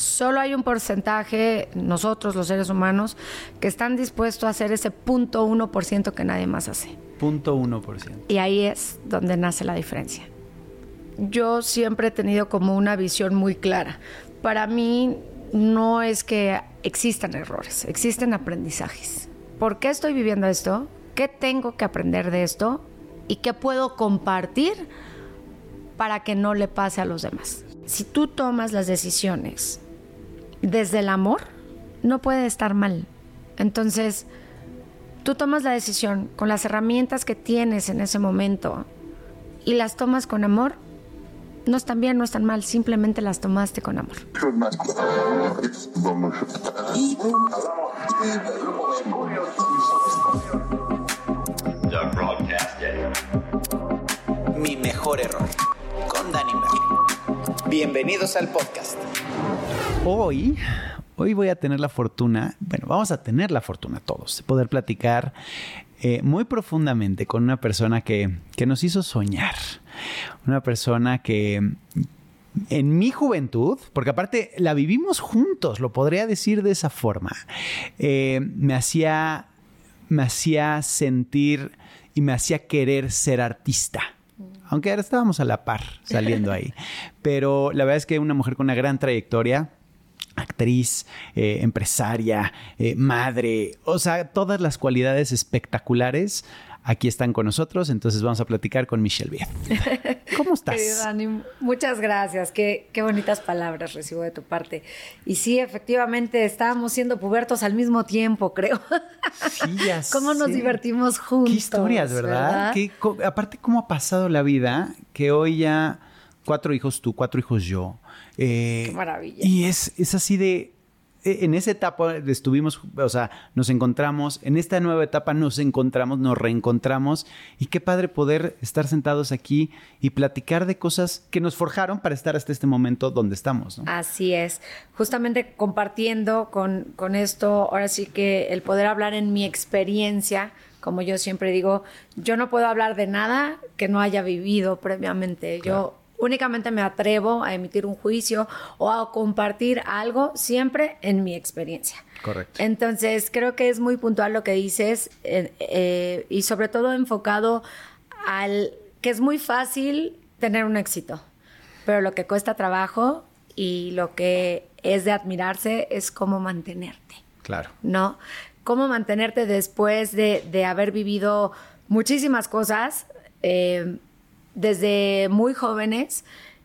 Solo hay un porcentaje, nosotros los seres humanos, que están dispuestos a hacer ese punto uno por ciento que nadie más hace. Punto uno por ciento. Y ahí es donde nace la diferencia. Yo siempre he tenido como una visión muy clara. Para mí no es que existan errores, existen aprendizajes. ¿Por qué estoy viviendo esto? ¿Qué tengo que aprender de esto? ¿Y qué puedo compartir para que no le pase a los demás? Si tú tomas las decisiones desde el amor, no puede estar mal. Entonces, tú tomas la decisión con las herramientas que tienes en ese momento y las tomas con amor, no están bien, no están mal, simplemente las tomaste con amor. Mi mejor error con. Bienvenidos al podcast. Hoy, hoy voy a tener la fortuna, bueno, vamos a tener la fortuna todos, de poder platicar eh, muy profundamente con una persona que, que nos hizo soñar. Una persona que en mi juventud, porque aparte la vivimos juntos, lo podría decir de esa forma, eh, me hacía me hacía sentir y me hacía querer ser artista. Aunque ahora estábamos a la par saliendo ahí. Pero la verdad es que una mujer con una gran trayectoria, actriz, eh, empresaria, eh, madre, o sea, todas las cualidades espectaculares aquí están con nosotros. Entonces vamos a platicar con Michelle Viet. ¿Cómo estás? Querido Dani, muchas gracias. Qué, qué bonitas palabras recibo de tu parte. Y sí, efectivamente, estábamos siendo pubertos al mismo tiempo, creo. Sí, ya ¿Cómo nos divertimos juntos? Qué historias, ¿verdad? Qué co- aparte, ¿cómo ha pasado la vida? Que hoy ya cuatro hijos tú, cuatro hijos yo. Eh, Qué maravilla. Y es, es así de... eh, En esa etapa estuvimos, o sea, nos encontramos, en esta nueva etapa nos encontramos, nos reencontramos y qué padre poder estar sentados aquí y platicar de cosas que nos forjaron para estar hasta este momento donde estamos, ¿no? Así es. Justamente compartiendo con, con esto, ahora sí que el poder hablar en mi experiencia, como yo siempre digo, yo no puedo hablar de nada que no haya vivido previamente. Yo únicamente me atrevo a emitir un juicio o a compartir algo siempre en mi experiencia. Correcto. Entonces, creo que es muy puntual lo que dices eh, eh, y sobre todo enfocado al que es muy fácil tener un éxito, pero lo que cuesta trabajo y lo que es de admirarse es cómo mantenerte, Claro. ¿no? Cómo mantenerte después de, de haber vivido muchísimas cosas eh, desde muy jóvenes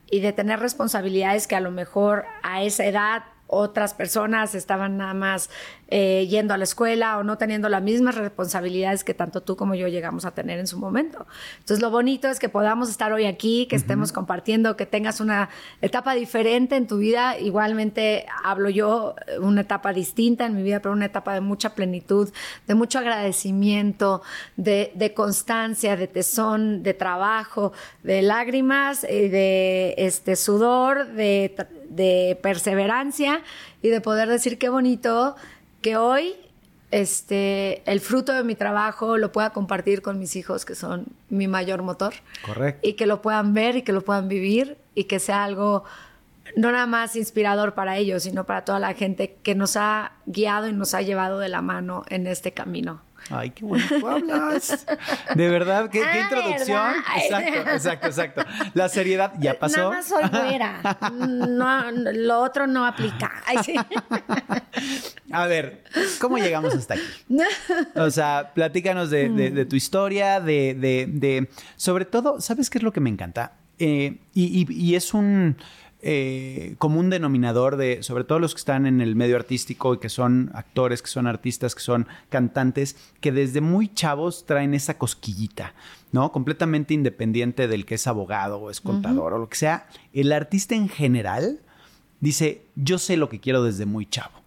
y de tener responsabilidades que a lo mejor a esa edad otras personas estaban nada más eh, yendo a la escuela o no teniendo las mismas responsabilidades que tanto tú como yo llegamos a tener en su momento. Entonces lo bonito es que podamos estar hoy aquí, que estemos compartiendo, que tengas una etapa diferente en tu vida. Igualmente hablo yo eh, una etapa distinta en mi vida, pero una etapa de mucha plenitud, de mucho agradecimiento, de, de constancia, de tesón, de trabajo, de lágrimas, eh, de este sudor, de, de perseverancia y de poder decir qué bonito que hoy este, el fruto de mi trabajo lo pueda compartir con mis hijos, que son mi mayor motor. Correcto. Y que lo puedan ver y que lo puedan vivir y que sea algo no nada más inspirador para ellos, sino para toda la gente que nos ha guiado y nos ha llevado de la mano en este camino. Ay, qué bonito hablas. De verdad, qué, qué Ah, introducción. ¿verdad? Exacto, exacto, exacto. La seriedad ya pasó. Nada más soy güera. No, lo otro no aplica. Ay, sí. A ver, ¿cómo llegamos hasta aquí? O sea, platícanos de, de- de tu historia, de, de- de- Sobre todo, ¿sabes qué es lo que me encanta? Eh, y, y- y es un eh, común denominador de, sobre todo los que están en el medio artístico y que son actores, que son artistas, que son cantantes, que desde muy chavos traen esa cosquillita, ¿no? Completamente independiente del que es abogado o es contador o lo que sea. El artista en general dice, yo sé lo que quiero desde muy chavo.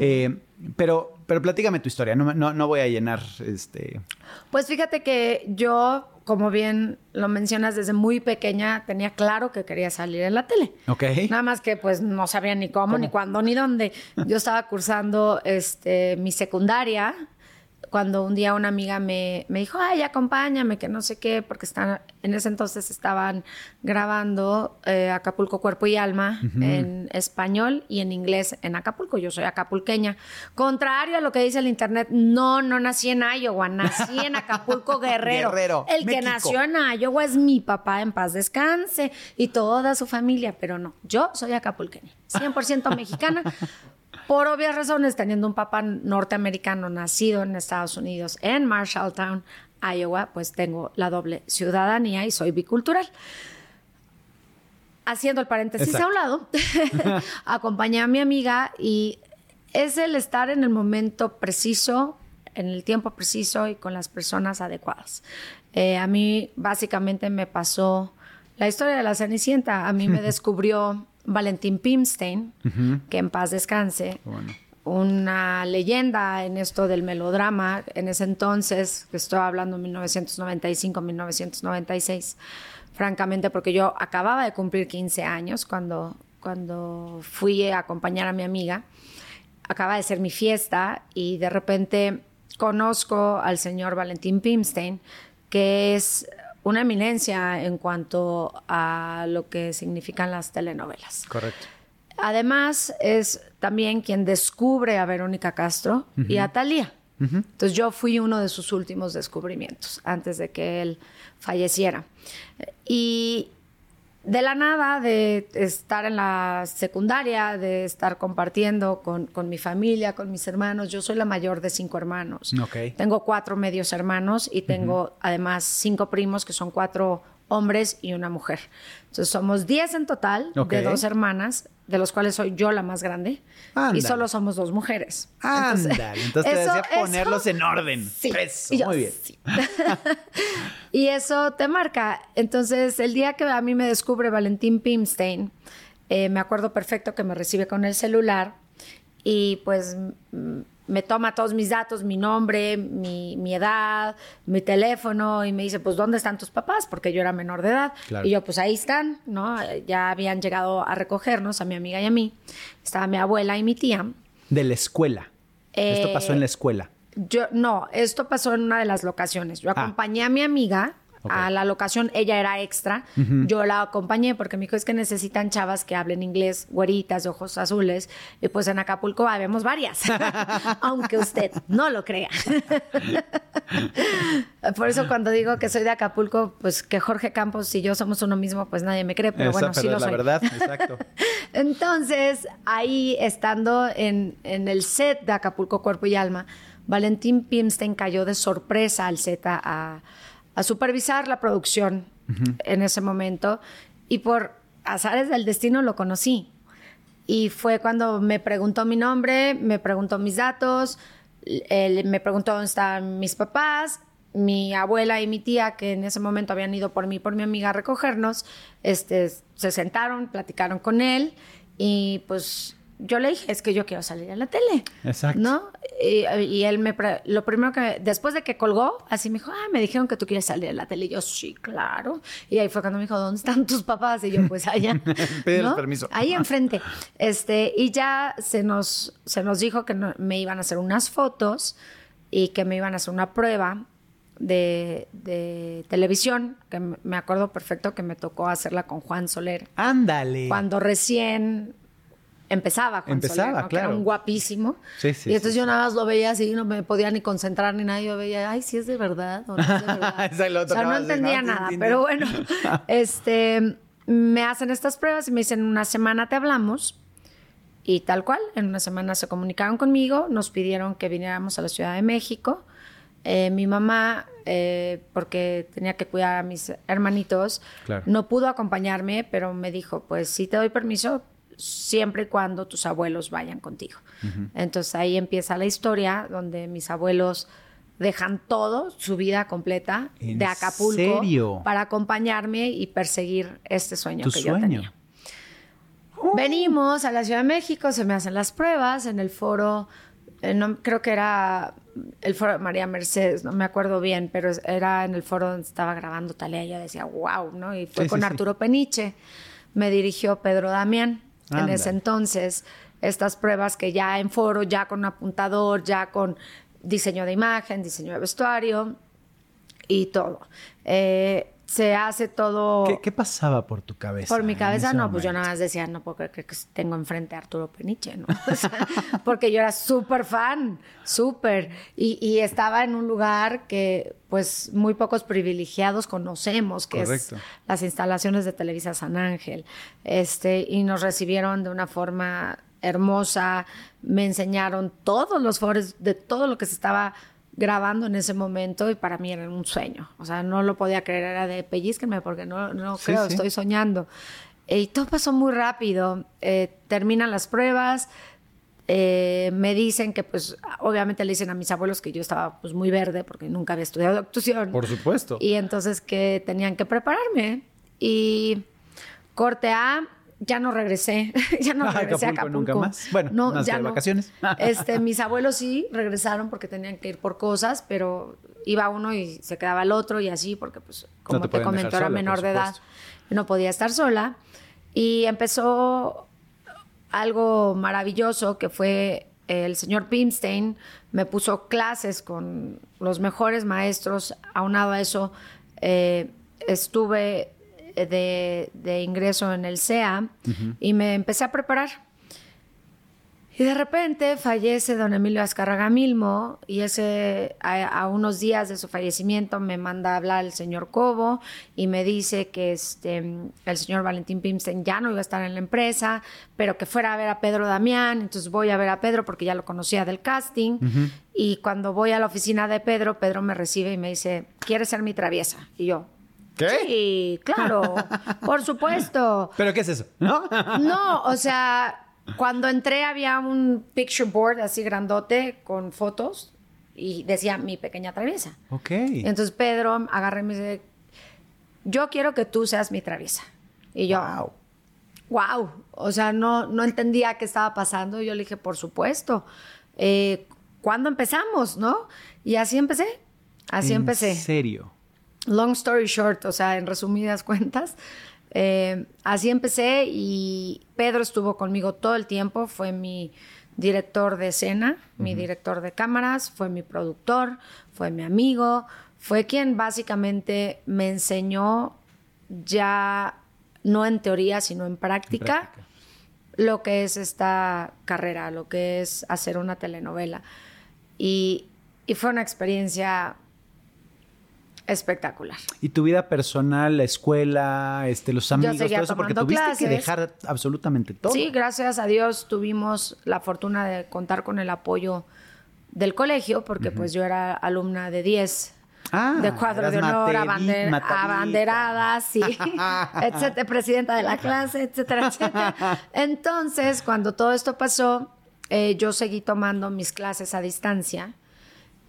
Eh, pero, pero platícame tu historia, no, no, no voy a llenar este. Pues fíjate que yo, como bien lo mencionas, desde muy pequeña tenía claro que quería salir en la tele. Ok. Nada más que pues no sabía ni cómo, ni cuándo, ni dónde. Yo estaba cursando este, mi secundaria cuando un día una amiga me, me, dijo, ay, acompáñame, que no sé qué, porque están, en ese entonces estaban grabando eh, Acapulco Cuerpo y Alma en español y en inglés en Acapulco. Yo soy acapulqueña. Contrario a lo que dice el internet, no, no nací en Iowa, nací en Acapulco Guerrero. Guerrero el que nació en Iowa es mi papá, en paz descanse, y toda su familia, pero no, yo soy acapulqueña, 100% mexicana por obvias razones, teniendo un papá norteamericano nacido en Estados Unidos, en Marshalltown, Iowa, pues tengo la doble ciudadanía y soy bicultural. Haciendo el paréntesis a un lado, acompañé a mi amiga y es el estar en el momento preciso, en el tiempo preciso y con las personas adecuadas. Eh, a mí básicamente me pasó la historia de la Cenicienta. A mí me descubrió Valentín Pimstein, que en paz descanse. Una leyenda en esto del melodrama, en ese entonces, que estoy hablando 1995, 1996, francamente, porque yo acababa de cumplir 15 años cuando, cuando fui a acompañar a mi amiga. Acaba de ser mi fiesta y de repente conozco al señor Valentín Pimstein, que es una eminencia en cuanto a lo que significan las telenovelas. Correcto. Además, es también quien descubre a Verónica Castro y a Talía. Entonces yo fui uno de sus últimos descubrimientos antes de que él falleciera. Y de la nada, de estar en la secundaria, de estar compartiendo con, mi familia, con mis hermanos. Yo soy la mayor de cinco hermanos. Tengo cuatro medios hermanos y tengo además cinco primos que son cuatro hombres y una mujer. Entonces somos diez en total de dos hermanas de los cuales soy yo la más grande, y solo somos dos mujeres. Ándale, entonces, te decía ponerlos en orden. Sí, muy bien. y eso te marca. Entonces, el día que a mí me descubre Valentín Pimstein, eh, me acuerdo perfecto que me recibe con el celular y pues me toma todos mis datos, mi nombre, mi, edad, mi teléfono y me dice, pues, ¿dónde están tus papás? Porque yo era menor de edad. Y yo, pues, ahí están, ¿no? Ya habían llegado a recogernos, a mi amiga y a mí. Estaba mi abuela y mi tía. De la escuela. esto pasó en la escuela. Yo, no, esto pasó en una de las locaciones. Yo ah. acompañé a mi amiga a la locación. Ella era extra. Yo la acompañé porque me dijo es que necesitan chavas que hablen inglés, güeritas, ojos azules. Y pues en Acapulco habemos varias, aunque usted no lo crea. Por eso cuando digo que soy de Acapulco, pues que Jorge Campos y yo somos uno mismo, pues nadie me cree, pero bueno, sí lo la soy. verdad, exacto. Entonces, ahí estando en, en el set de Acapulco Cuerpo y Alma, Valentín Pimstein cayó de sorpresa al set a a supervisar la producción en ese momento y por azares del destino lo conocí. Y fue cuando me preguntó mi nombre, me preguntó mis datos, me preguntó dónde estaban mis papás, mi abuela y mi tía, que en ese momento habían ido por mí por mi amiga a recogernos, este, se sentaron, platicaron con él y pues yo le dije, es que yo quiero salir a la tele. Exacto. ¿No? Y, él me, lo primero que, después de que colgó, así me dijo, ah, me dijeron que tú quieres salir a la tele. Y yo, sí, claro. Y ahí fue cuando me dijo, ¿dónde están tus papás? Y yo, pues allá. Pide permiso. Ahí enfrente. Este, y ya se nos, se nos dijo que me iban a hacer unas fotos y que me iban a hacer una prueba de, de, televisión, que me acuerdo perfecto que me tocó hacerla con Juan Soler. Ándale. Cuando recién empezaba Juan empezaba, claro. era un guapísimo. Sí, sí, y entonces yo nada más lo veía así, no me podía ni concentrar ni nada. Yo veía, ay, si es de verdad o no es de verdad. o sea, no entendía nada, pero bueno, este, me hacen estas pruebas y me dicen, una semana te hablamos. Y tal cual, en una semana se comunicaron conmigo, nos pidieron que viniéramos a la Ciudad de México. Eh, mi mamá, eh, porque tenía que cuidar a mis hermanitos, no pudo acompañarme, pero me dijo, pues si te doy permiso, siempre y cuando tus abuelos vayan contigo. Entonces ahí empieza la historia donde mis abuelos dejan todo, su vida completa de Acapulco para acompañarme y perseguir este sueño que yo tenía. Venimos a la Ciudad de México, se me hacen las pruebas en el foro, eh, no, creo que era el foro de María Mercedes, no me acuerdo bien, pero era en el foro donde estaba grabando Talía y yo decía, wow, ¿no? Y fue con Arturo Peniche, me dirigió Pedro Damián en ese entonces, estas pruebas que ya en foro, ya con apuntador, ya con diseño de imagen, diseño de vestuario y todo. Eh, se hace todo. ¿Qué, qué pasaba por tu cabeza? Por mi cabeza, no, pues yo nada más decía, no puedo creer que tengo enfrente a Arturo Peniche, ¿no? O sea, porque yo era súper fan, súper. Y, y estaba en un lugar que, pues, muy pocos privilegiados conocemos, que Correcto. es las instalaciones de Televisa San Ángel. Este, y nos recibieron de una forma hermosa, me enseñaron todos los foros de todo lo que se estaba grabando en ese momento y para mí era un sueño. O sea, no lo podía creer, era de pellizquenme porque no, no Sí, creo, sí. estoy soñando. Y todo pasó muy rápido. Eh, terminan las pruebas. eh, me dicen que, pues, obviamente le dicen a mis abuelos que yo estaba, pues, muy verde porque nunca había estudiado actuación. Por supuesto. Y entonces que tenían que prepararme. Y corte A, ya no regresé. ya no A regresé a Acapulco Acapulco. nunca más. Bueno, no, más ya de no. vacaciones. este, mis abuelos sí regresaron porque tenían que ir por cosas, pero iba uno y se quedaba el otro y así, porque pues, como te comentó, era sola, menor de edad. No podía estar sola. Y empezó algo maravilloso que fue el señor Pimstein me puso clases con los mejores maestros. Aunado a eso, eh, estuve de, de ingreso en el CEA y me empecé a preparar. Y de repente fallece don Emilio Azcárraga Milmo y ese, a, a unos días de su fallecimiento me manda a hablar el señor Cobo y me dice que este, el señor Valentín Pimstein ya no iba a estar en la empresa, pero que fuera a ver a Pedro Damián. Entonces voy a ver a Pedro porque ya lo conocía del casting. Y cuando voy a la oficina de Pedro, Pedro me recibe y me dice, ¿quieres ser mi traviesa? Y yo, ¿Qué? sí, claro, por supuesto. ¿Pero qué es eso? ¿No? No, o sea, cuando entré había un picture board así grandote con fotos y decía mi pequeña traviesa. ok. Entonces Pedro agarré y me dice, yo quiero que tú seas mi traviesa. Y yo, Wow. wow, o sea, no, no entendía qué estaba pasando. Yo le dije, por supuesto, eh, ¿cuándo empezamos, no? Y así empecé, así ¿En empecé. serio? Long story short, o sea, en resumidas cuentas, eh, así empecé y Pedro estuvo conmigo todo el tiempo, fue mi director de escena, mi director de cámaras, fue mi productor, fue mi amigo, fue quien básicamente me enseñó ya no en teoría, sino en práctica, práctica. lo que es esta carrera, lo que es hacer una telenovela. Y, y fue una experiencia espectacular. ¿Y tu vida personal, la escuela, este, los amigos, todo eso? Porque tuviste que dejar absolutamente todo. Sí, gracias a Dios tuvimos la fortuna de contar con el apoyo del colegio, porque pues yo era alumna de 10 Ah, de cuadro de honor, abander- abanderada, sí, etcétera, presidenta de la clase, etcétera, etcétera. Entonces, cuando todo esto pasó, eh, yo seguí tomando mis clases a distancia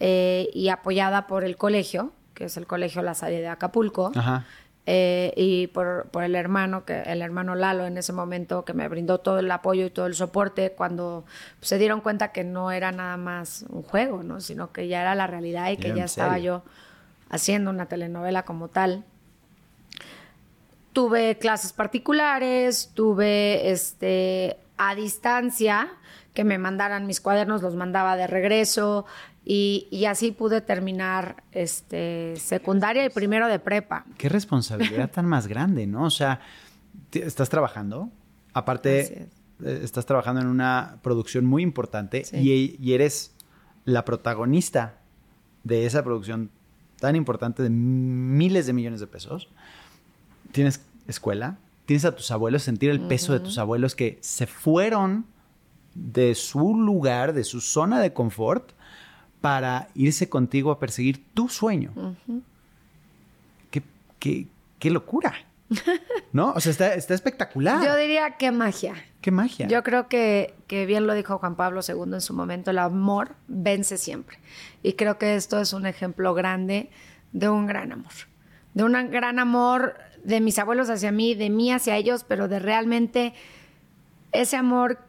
eh, y apoyada por el colegio, que es el colegio La Salle de Acapulco, Ajá. eh, y por, por el hermano, que el hermano Lalo en ese momento, que me brindó todo el apoyo y todo el soporte cuando se dieron cuenta que no era nada más un juego, ¿no? sino que ya era la realidad y que ya estaba serio. yo haciendo una telenovela como tal. Tuve clases particulares, tuve este a distancia que me mandaran mis cuadernos, los mandaba de regreso y, y así pude terminar este secundaria y primero de prepa. Qué responsabilidad tan más grande, ¿no? O sea, estás trabajando, aparte estás trabajando en una producción muy importante Sí. y, y eres la protagonista de esa producción tan importante de miles de millones de pesos. Tienes escuela, tienes a tus abuelos, sentir el peso de tus abuelos que se fueron de su lugar, de su zona de confort, para irse contigo a perseguir tu sueño. qué, qué- qué locura. ¿No? O sea, está, está espectacular. Yo diría que magia. qué magia. Yo creo que, que bien lo dijo Juan Pablo II en su momento, el amor vence siempre. Y creo que esto es un ejemplo grande de un gran amor. De un gran amor de mis abuelos hacia mí, de mí hacia ellos, pero de realmente ese amor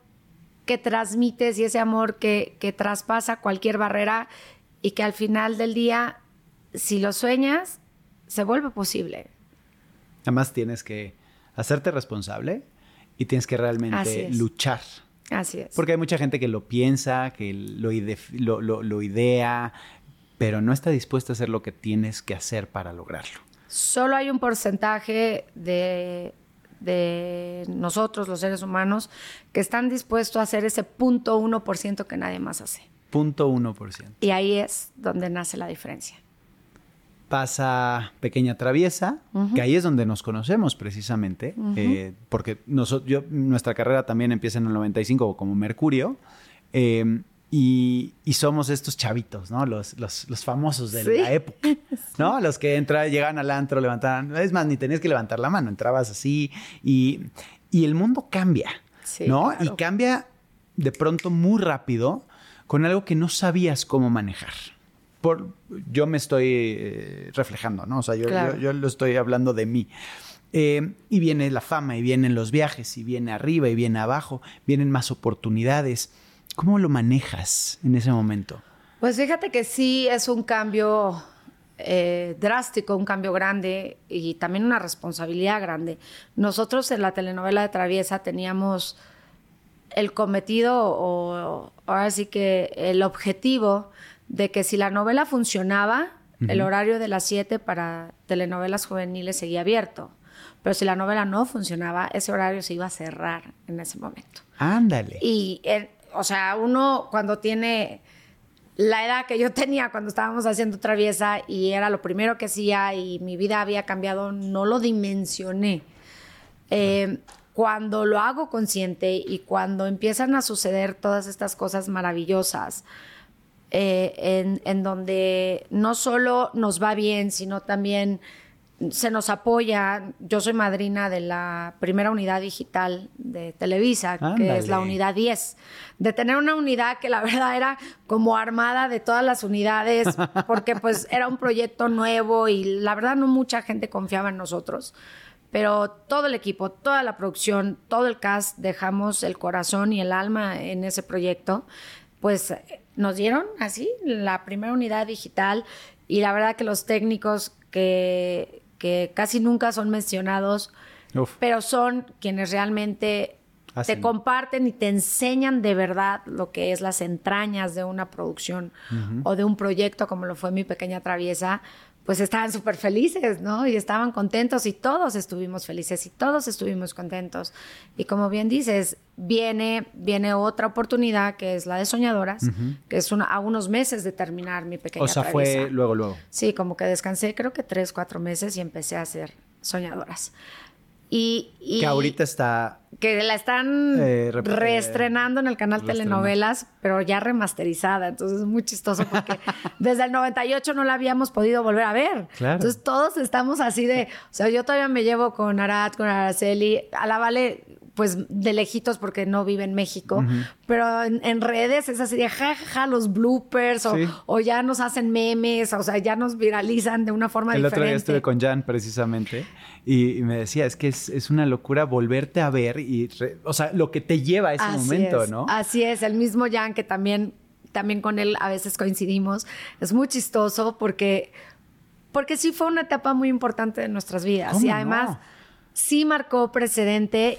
que transmites y ese amor que, que traspasa cualquier barrera y que al final del día, si lo sueñas, se vuelve posible. Además tienes que hacerte responsable y tienes que realmente luchar Así es. Porque hay mucha gente que lo piensa, que lo, ide- lo- lo- lo idea, pero no está dispuesta a hacer lo que tienes que hacer para lograrlo. Solo hay un porcentaje de, de nosotros, los seres humanos, que están dispuestos a hacer ese punto uno por ciento que nadie más hace. Punto uno por ciento. Y ahí es donde nace la diferencia. pasa Pequeña Traviesa, que ahí es donde nos conocemos precisamente, eh, porque noso- yo, nuestra carrera también empieza en el 95 como Mercurio, eh, y, y somos estos chavitos, ¿no? Los, los, los famosos de Sí. la época, ¿no? Los que entran, llegan al antro, levantaban, es más, ni tenías que levantar la mano, entrabas así, y, y el mundo cambia, Sí, ¿no? claro. Y cambia de pronto muy rápido con algo que no sabías cómo manejar. Por, yo me estoy eh, reflejando, ¿no? O sea, yo, Claro. yo, yo lo estoy hablando de mí. Eh, y viene la fama, y vienen los viajes, y viene arriba, y viene abajo, vienen más oportunidades. ¿Cómo lo manejas en ese momento? Pues fíjate que sí es un cambio eh, drástico, un cambio grande y también una responsabilidad grande. Nosotros en la telenovela de Traviesa teníamos el cometido o ahora sí que el objetivo de que si la novela funcionaba, el horario de las 7 para telenovelas juveniles seguía abierto. Pero si la novela no funcionaba, ese horario se iba a cerrar en ese momento. Ándale. Y, eh, o sea, uno cuando tiene la edad que yo tenía cuando estábamos haciendo Traviesa y era lo primero que hacía y mi vida había cambiado, no lo dimensioné. Eh, cuando lo hago consciente y cuando empiezan a suceder todas estas cosas maravillosas, eh, en, en donde no solo nos va bien, sino también se nos apoya. Yo soy madrina de la primera unidad digital de Televisa, que es la unidad 10. De tener una unidad que la verdad era como armada de todas las unidades, porque pues era un proyecto nuevo y la verdad no mucha gente confiaba en nosotros. Pero todo el equipo, toda la producción, todo el cast, dejamos el corazón y el alma en ese proyecto. Pues nos dieron así la primera unidad digital y la verdad que los técnicos que, que casi nunca son mencionados, Uf. pero son quienes realmente Hacen. te comparten y te enseñan de verdad lo que es las entrañas de una producción o de un proyecto como lo fue mi pequeña traviesa, pues estaban súper felices, ¿no? Y estaban contentos y todos estuvimos felices y todos estuvimos contentos. Y como bien dices, viene, viene otra oportunidad que es la de Soñadoras, que es una, a unos meses de terminar mi pequeña O sea, fue luego, luego. Sí, como que descansé creo que tres, cuatro meses y empecé a hacer Soñadoras. Y, y Que ahorita está que la están Eh, rep- reestrenando en el canal. Telenovelas, pero ya remasterizada. Entonces es muy chistoso porque desde el 98 no la habíamos podido volver a ver. Claro. Entonces todos estamos así de, o sea, yo todavía me llevo con Arad, con Araceli, a la Vale pues de lejitos porque no vive en México, pero en, en redes es así de jajaja los bloopers o, Sí. o ya nos hacen memes, o sea, ya nos viralizan de una forma El diferente. otro día estuve con Jan precisamente y, y me decía, es que es, es una locura volverte a ver y, re- o sea, lo que te lleva a ese Así momento, es, ¿no? Así es, el mismo Jan que también, también con él a veces coincidimos, es muy chistoso porque, porque sí fue una etapa muy importante de nuestras vidas ¿Cómo y no? además sí marcó precedente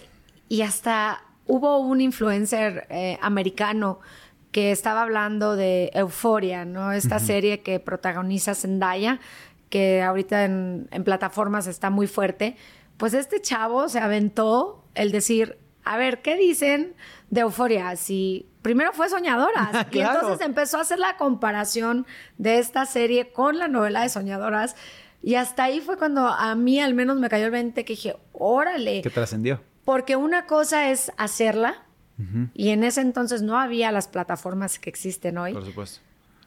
y hasta hubo un influencer eh, americano que estaba hablando de Euforia, ¿no? Esta serie que protagoniza Zendaya, que ahorita en, en plataformas está muy fuerte. Pues este chavo se aventó el decir, a ver, ¿qué dicen de Euforia? Si primero fue Soñadoras. Y Claro. entonces empezó a hacer la comparación de esta serie con la novela de Soñadoras. Y hasta ahí fue cuando a mí al menos me cayó el 20 que dije, órale. Que trascendió. Porque una cosa es hacerla, y en ese entonces no había las plataformas que existen hoy. Por supuesto.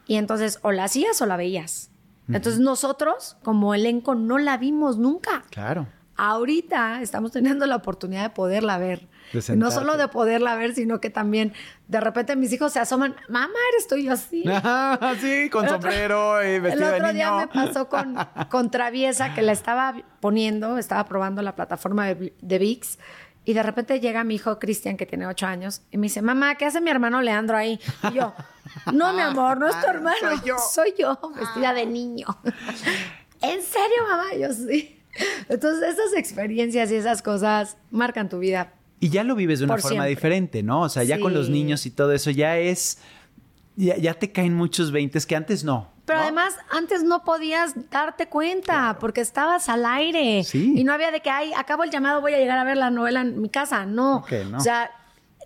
Y entonces o la hacías o la veías. Entonces nosotros, como elenco, no la vimos nunca. Claro. Ahorita estamos teniendo la oportunidad de poderla ver. De Y no solo de poderla ver, sino que también de repente mis hijos se asoman, mamá, eres tú y yo así. sí, con El otro- sombrero y El vestido otro de día niño. me pasó con, con Traviesa, que la estaba poniendo, estaba probando la plataforma de, de VIX, y de repente llega mi hijo Cristian, que tiene ocho años, y me dice, mamá, ¿qué hace mi hermano Leandro ahí? Y yo, no, mi amor, no es tu hermano, Soy yo. soy yo, vestida de niño. ¿En serio, mamá? Yo sí. Entonces, esas experiencias y esas cosas marcan tu vida Y ya lo vives de una forma siempre. diferente, ¿no? O sea, ya con los niños y todo eso, ya es. Ya, ya te caen muchos veintes que antes no. Pero ¿no? además, antes no podías darte cuenta porque estabas al aire. Sí. Y no había de que, ay, acabo el llamado, voy a llegar a ver la novela en mi casa. No. Ok, no. O sea,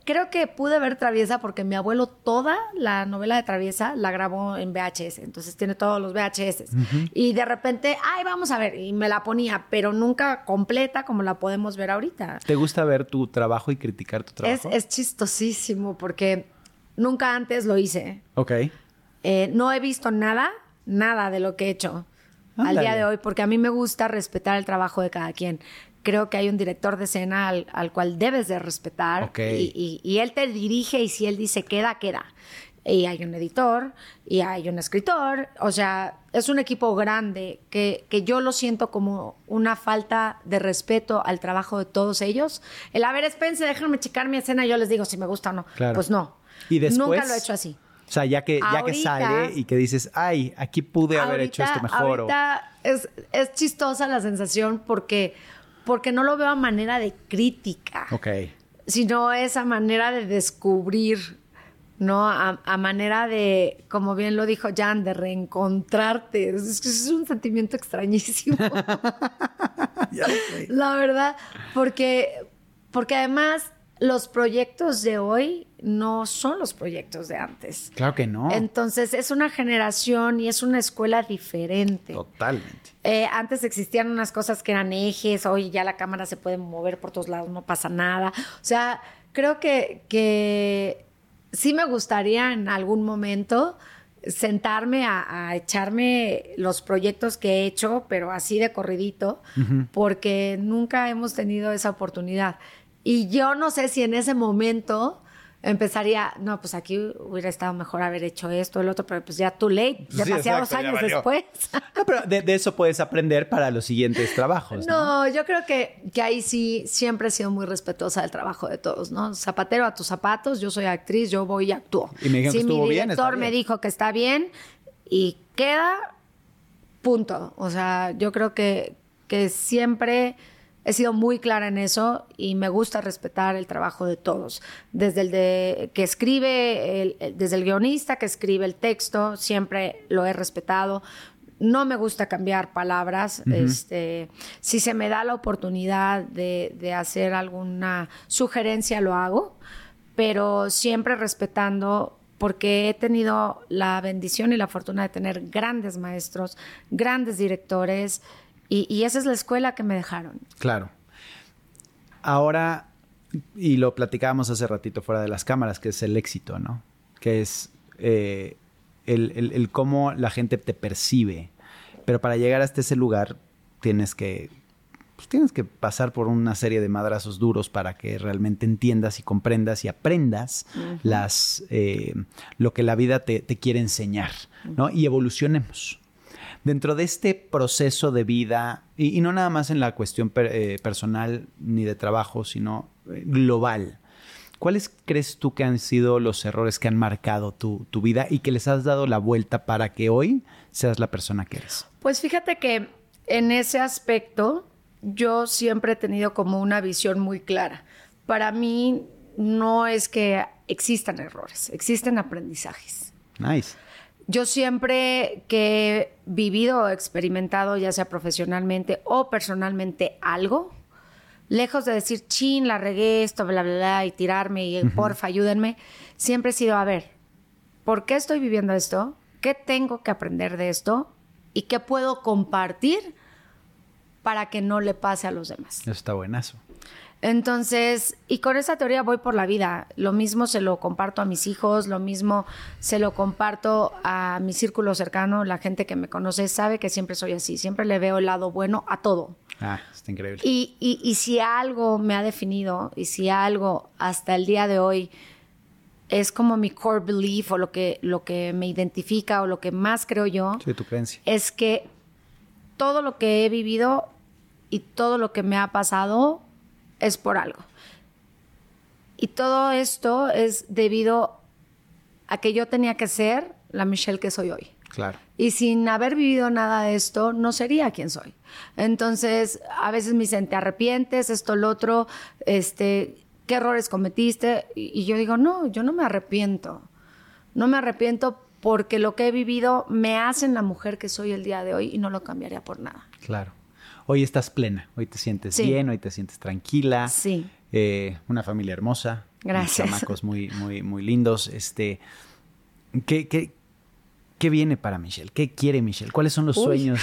creo que pude ver Traviesa porque mi abuelo toda la novela de Traviesa la grabó en VHS. Entonces tiene todos los VHS. Y de repente, ay, vamos a ver. Y me la ponía, pero nunca completa como la podemos ver ahorita. ¿Te gusta ver tu trabajo y criticar tu Es, trabajo? es chistosísimo porque nunca antes lo hice. Ok. Eh, no he visto nada, nada de lo que he hecho al día de hoy, porque a mí me gusta respetar el trabajo de cada quien. Creo que hay un director de escena al, al cual debes de respetar Ok. y, y- y él te dirige y si él dice queda, queda. Y hay un editor y hay un escritor, o sea, es un equipo grande que, que yo lo siento como una falta de respeto al trabajo de todos ellos. El, a ver, espérense, déjenme checar mi escena yo les digo si me gusta o no. Claro. Pues no. Y después. Nunca lo he hecho así. O sea, ya que, ya que sale y que dices, ay, aquí pude haber hecho esto mejor. o- es, es chistosa la sensación porque, porque no lo veo a manera de crítica, Ok. sino esa manera de descubrir, ¿no? A, a manera de, como bien lo dijo Jan, de reencontrarte. Es, es un sentimiento extrañísimo. Ya sé. La verdad, porque, porque además los proyectos de hoy no son los proyectos de antes. Claro que no. Entonces es una generación y es una escuela diferente. Totalmente. Eh, antes existían unas cosas que eran ejes, hoy ya la cámara se puede mover por todos lados, no pasa nada. O sea, creo que, que sí me gustaría en algún momento sentarme a, a echarme los proyectos que he hecho, pero así de corridito, porque nunca hemos tenido esa oportunidad. Y yo no sé si en ese momento empezaría, no, pues aquí hubiera estado mejor haber hecho esto, el otro, pero pues ya too late, Sí, demasiados exacto, años después. No, pero de, de eso puedes aprender para los siguientes trabajos, ¿no? No, yo creo que, que ahí sí siempre he sido muy respetuosa del trabajo de todos, ¿no? Zapatero a tus zapatos, yo soy actriz, yo voy y actúo. Y me dijeron si que estuvo mi bien, director me bien. dijo que está bien y queda, punto. O sea, yo creo que, que siempre he sido muy clara en eso y me gusta respetar el trabajo de todos. Desde el de que escribe, el- el- desde el guionista que escribe el texto, siempre lo he respetado. No me gusta cambiar palabras. este, si se me da la oportunidad de, de hacer alguna sugerencia, lo hago, pero siempre respetando porque he tenido la bendición y la fortuna de tener grandes maestros, grandes directores, y, y esa es la escuela que me dejaron. Claro. Ahora, y lo platicábamos hace ratito fuera de las cámaras, que es el éxito, ¿no? Que es eh, el, el- el cómo la gente te percibe. Pero para llegar hasta ese lugar tienes que, pues, tienes que pasar por una serie de madrazos duros para que realmente entiendas y comprendas y aprendas las, eh, lo que la vida te, te quiere enseñar, ¿no? Y evolucionemos dentro de este proceso de vida, y, y no nada más en la cuestión per- eh, personal ni de trabajo, sino eh, global, ¿cuáles crees tú que han sido los errores que han marcado tu, tu vida y que les has dado la vuelta para que hoy seas la persona que eres? Pues fíjate que en ese aspecto yo siempre he tenido como una visión muy clara. Para mí no es que existan errores, existen aprendizajes. Nice. Yo siempre que he vivido o experimentado, ya sea profesionalmente o personalmente, algo, lejos de decir, chin, la regué, esto, bla, bla, bla, y tirarme y porfa, ayúdenme, siempre he sido, a ver, ¿por qué estoy viviendo esto? ¿Qué tengo que aprender de esto? ¿Y qué puedo compartir para que no le pase a los demás? Eso está buenazo. Entonces, y con esa teoría voy por la vida. Lo mismo se lo comparto a mis hijos, lo mismo se lo comparto a mi círculo cercano. La gente que me conoce sabe que siempre soy así, siempre le veo el lado bueno a todo. Ah, está increíble. Y, y, y si algo me ha definido y si algo hasta el día de hoy es como mi core belief o lo que, lo que me identifica o lo que más creo yo, Sí, tu creencia. es que todo lo que he vivido y todo lo que me ha pasado es por algo. Y todo esto es debido a que yo tenía que ser la Michelle que soy hoy. Claro. Y sin haber vivido nada de esto, no sería quien soy. Entonces, a veces me dicen, te arrepientes, esto, lo otro, este, qué errores cometiste. Y, y yo digo, no, yo no me arrepiento. No me arrepiento porque lo que he vivido me hace la mujer que soy el día de hoy y no lo cambiaría por nada. Claro. Hoy estás plena, hoy te sientes Sí. bien, hoy te sientes tranquila. Sí. Eh, una familia hermosa. Gracias. chamacos muy, muy, muy lindos. Este, ¿qué, qué, qué viene para Michelle? ¿Qué quiere Michelle? ¿Cuáles son los Uy. sueños?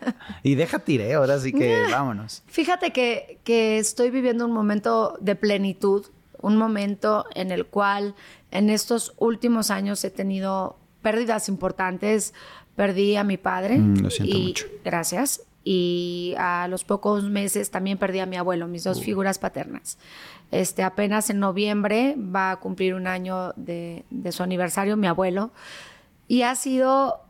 y deja tiré, ahora sí que vámonos. Fíjate que, que estoy viviendo un momento de plenitud, un momento en el cual en estos últimos años he tenido pérdidas importantes. Perdí a mi padre. Mm, lo siento y- mucho. Gracias. Y a los pocos meses también perdí a mi abuelo, mis dos figuras paternas. Este, apenas en noviembre va a cumplir un año de, de su aniversario, mi abuelo. Y ha sido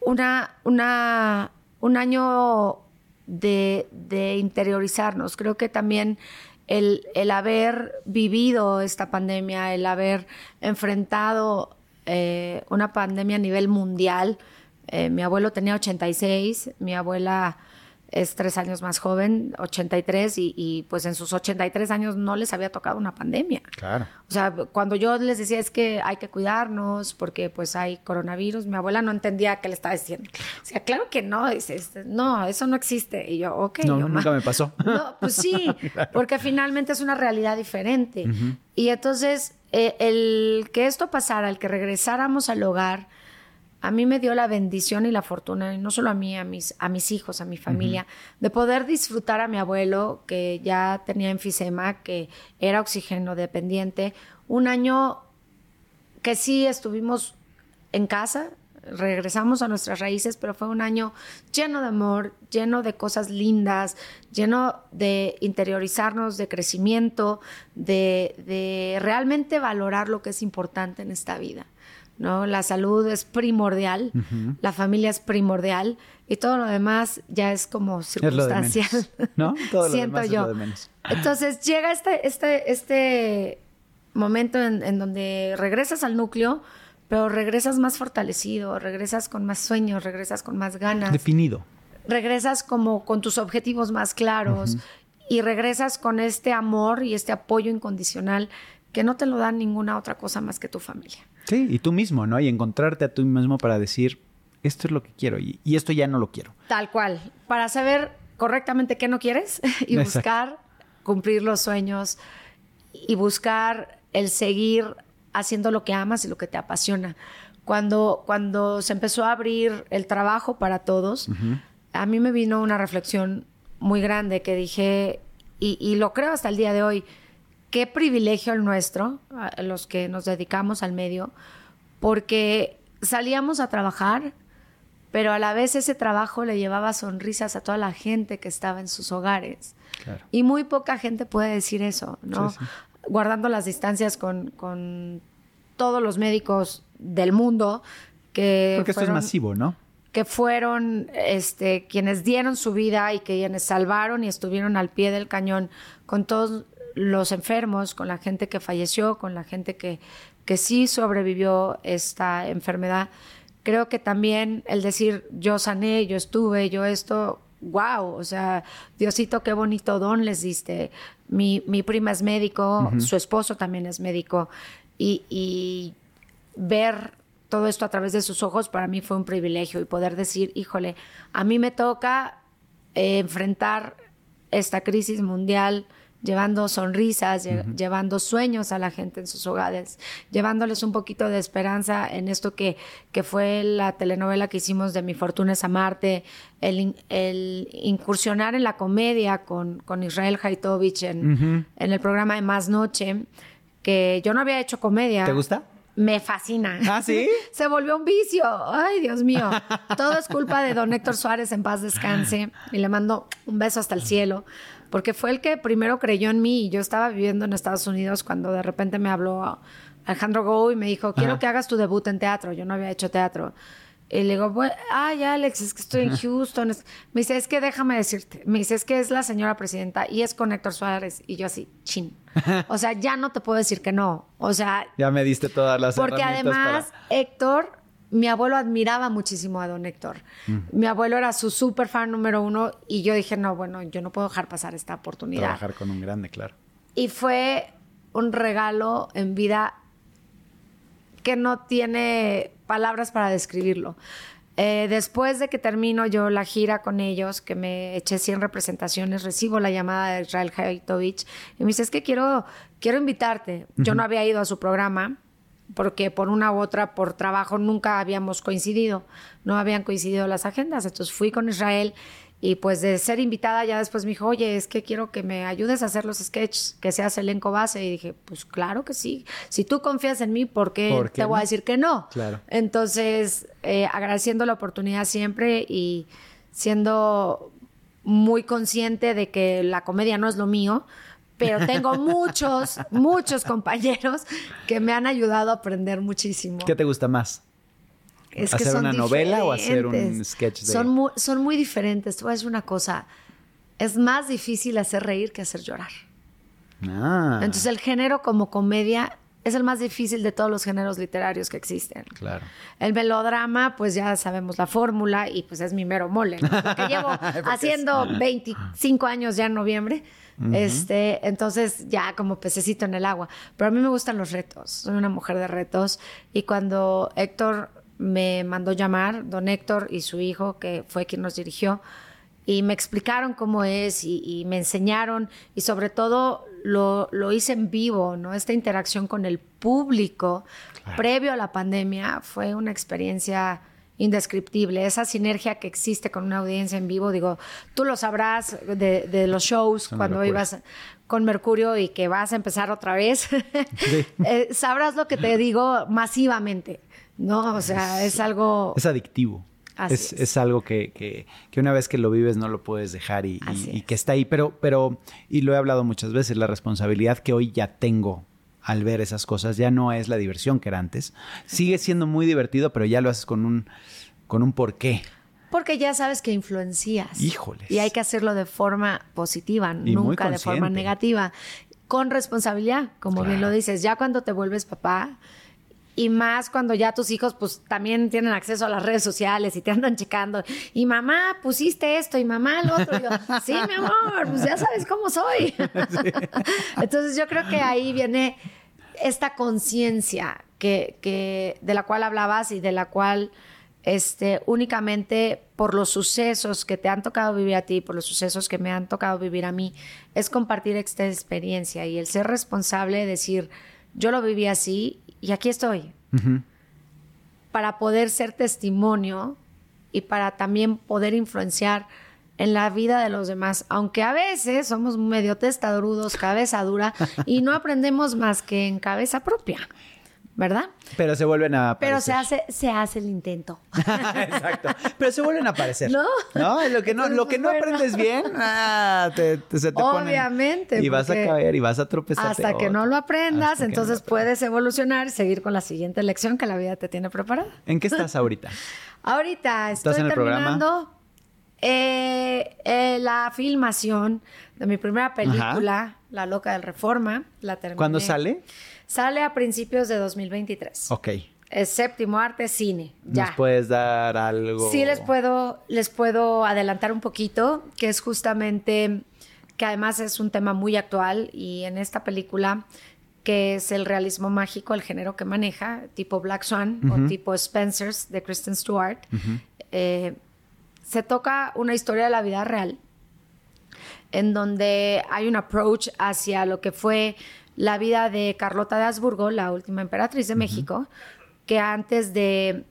una, una, un año de, de interiorizarnos. Creo que también el, el haber vivido esta pandemia, el haber enfrentado eh, una pandemia a nivel mundial. Eh, mi abuelo tenía 86, mi abuela es tres años más joven, 83, y, y pues en sus 83 años no les había tocado una pandemia. Claro. O sea, cuando yo les decía es que hay que cuidarnos porque pues hay coronavirus, mi abuela no entendía qué le estaba diciendo. O sea, claro que no, dice, este, no, eso no existe. Y yo, ok. No, yo, nunca "Ma". me pasó. No, pues sí, porque finalmente es una realidad diferente. Y entonces, eh, el que esto pasara, el que regresáramos al hogar, a mí me dio la bendición y la fortuna, y no solo a mí, a mis, a mis hijos, a mi familia, de poder disfrutar a mi abuelo, que ya tenía enfisema, que era oxígeno dependiente, un año que sí estuvimos en casa, regresamos a nuestras raíces, pero fue un año lleno de amor, lleno de cosas lindas, lleno de interiorizarnos, de crecimiento, de, de realmente valorar lo que es importante en esta vida. ¿No? La salud es primordial, la familia es primordial y todo lo demás ya es como Es lo de menos, circunstancial. ¿no? Todo lo Siento demás es yo. lo de menos. Entonces llega este, este, este momento en, en donde regresas al núcleo, pero regresas más fortalecido, regresas con más sueños, regresas con más ganas, Definido. regresas como con tus objetivos más claros y regresas con este amor y este apoyo incondicional que no te lo da ninguna otra cosa más que tu familia. Sí, y tú mismo, ¿no? Y encontrarte a tú mismo para decir, esto es lo que quiero y, y esto ya no lo quiero. Tal cual, para saber correctamente qué no quieres y Exacto. buscar cumplir los sueños y buscar el seguir haciendo lo que amas y lo que te apasiona. Cuando, cuando se empezó a abrir el trabajo para todos, a mí me vino una reflexión muy grande que dije, y, y lo creo hasta el día de hoy, qué privilegio el nuestro, los que nos dedicamos al medio, porque salíamos a trabajar, pero a la vez ese trabajo le llevaba sonrisas a toda la gente que estaba en sus hogares. Claro. Y muy poca gente puede decir eso, ¿no? Sí, sí. Guardando las distancias con, con todos los médicos del mundo que Porque esto es fueron- masivo, ¿no? que fueron este, quienes dieron su vida y que quienes salvaron y estuvieron al pie del cañón con todos los enfermos, con la gente que falleció, con la gente que, que sí sobrevivió esta enfermedad. Creo que también el decir yo sané, yo estuve, yo esto, wow, o sea, Diosito, qué bonito don les diste. Mi, mi prima es médico, su esposo también es médico y, y ver todo esto a través de sus ojos para mí fue un privilegio y poder decir, híjole, a mí me toca eh, enfrentar esta crisis mundial llevando sonrisas, lle- llevando sueños a la gente en sus hogares, llevándoles un poquito de esperanza en esto que, que fue la telenovela que hicimos de Mi Fortuna es Amarte, el, el incursionar en la comedia con, con Israel Haitovich en, en el programa de Más Noche, que yo no había hecho comedia. ¿Te gusta? Me fascina. ¿Ah, sí? Se volvió un vicio. Ay, Dios mío. Todo es culpa de don Héctor Suárez, en paz descanse. Y le mando un beso hasta el cielo. Porque fue el que primero creyó en mí. Y yo estaba viviendo en Estados Unidos cuando de repente me habló Alejandro Go y me dijo, quiero Ajá. que hagas tu debut en teatro. Yo no había hecho teatro. Y le digo, "Bueno, ay, Alex, es que estoy en Houston. Me dice, es que déjame decirte. Me dice, es que es la señora presidenta y es con Héctor Suárez. Y yo así, chin. O sea, ya no te puedo decir que no. O sea, Ya me diste todas las porque herramientas además, para- Héctor, mi abuelo admiraba muchísimo a don Héctor. Mi abuelo era su súper fan número uno y yo dije, no, bueno, yo no puedo dejar pasar esta oportunidad. trabajar con un grande, claro. Y fue un regalo en vida que no tiene palabras para describirlo. Eh, después de que termino yo la gira con ellos, que me eché 100 representaciones, recibo la llamada de Israel Haitovich y me dice, es que quiero, quiero invitarte. Yo no había ido a su programa porque por una u otra, por trabajo, nunca habíamos coincidido, no habían coincidido las agendas. Entonces fui con Israel y pues de ser invitada ya después me dijo, oye, es que quiero que me ayudes a hacer los sketches, que seas elenco base. Y dije, pues claro que sí. Si tú confías en mí, ¿por qué, te voy a decir que no? Claro. Entonces, eh, agradeciendo la oportunidad siempre y siendo muy consciente de que la comedia no es lo mío, pero tengo muchos, muchos compañeros que me han ayudado a aprender muchísimo. ¿Qué te gusta más? Es ¿Hacer una novela o hacer un sketch de... Son muy, son muy diferentes. A decir una cosa. Es más difícil hacer reír que hacer llorar. Ah. Entonces el género como comedia es el más difícil de todos los géneros literarios que existen. Claro. El melodrama, pues ya sabemos la fórmula y pues es mi mero mole. ¿no? Porque llevo haciendo 25 años ya en noviembre. Este, entonces ya como pececito en el agua. Pero a mí me gustan los retos. Soy una mujer de retos. Y cuando Héctor me mandó llamar, don Héctor y su hijo, que fue quien nos dirigió, y me explicaron cómo es y, me enseñaron y sobre todo lo, lo, hice en vivo, ¿no? Esta interacción con el público previo a la pandemia fue una experiencia indescriptible. Esa sinergia que existe con una audiencia en vivo, digo, tú lo sabrás de, los shows cuando ibas con Mercurio y que vas a empezar otra vez. Eh, sabrás lo que te digo masivamente. No, o sea, es, algo... Es adictivo. Es, es. algo que, que, que, una vez que lo vives no lo puedes dejar y, y, que está ahí. Pero, pero, y lo he hablado muchas veces, la responsabilidad que hoy ya tengo al ver esas cosas ya no es la diversión que era antes. Sigue siendo muy divertido, pero ya lo haces con un, con un porqué. Porque ya sabes que influencias. Híjoles. Y hay que hacerlo de forma positiva, nunca de forma negativa. Con responsabilidad, como bien lo dices. Ya cuando te vuelves papá, y más cuando ya tus hijos pues también tienen acceso a las redes sociales y te andan checando y mamá pusiste esto y mamá lo otro y yo sí mi amor pues ya sabes cómo soy entonces yo creo que ahí viene esta conciencia que, que de la cual hablabas y de la cual este, únicamente por los sucesos que te han tocado vivir a ti, por los sucesos que me han tocado vivir a mí, es compartir esta experiencia y el ser responsable, decir, yo lo viví así y aquí estoy. Para poder ser testimonio y para también poder influenciar en la vida de los demás, aunque a veces somos medio testarudos, cabeza dura, y no aprendemos más que en cabeza propia. ¿Verdad? Pero se vuelven a aparecer. Pero se hace, se hace el intento. Exacto. Pero se vuelven a aparecer. ¿No? No, lo que no, lo que no aprendes bien, ah, te, se te Obviamente. y vas a caer y vas a tropezar. Hasta que no lo aprendas, entonces puedes evolucionar y seguir con la siguiente lección que la vida te tiene preparada. ¿En qué estás ahorita? ahorita estoy ¿Estás en terminando eh, eh, la filmación de mi primera película, La Loca del Reforma. La terminé. ¿Cuándo sale? Sale a principios de 2023. Ok. Es séptimo arte cine. Ya. ¿Nos puedes dar algo? Sí, les puedo, les puedo adelantar un poquito, que es justamente, que además es un tema muy actual y en esta película, que es el realismo mágico, el género que maneja, tipo Black Swan o tipo Spencer's de Kristen Stewart, eh, se toca una historia de la vida real en donde hay un approach hacia lo que fue la vida de Carlota de Habsburgo, la última emperatriz de México, que antes de,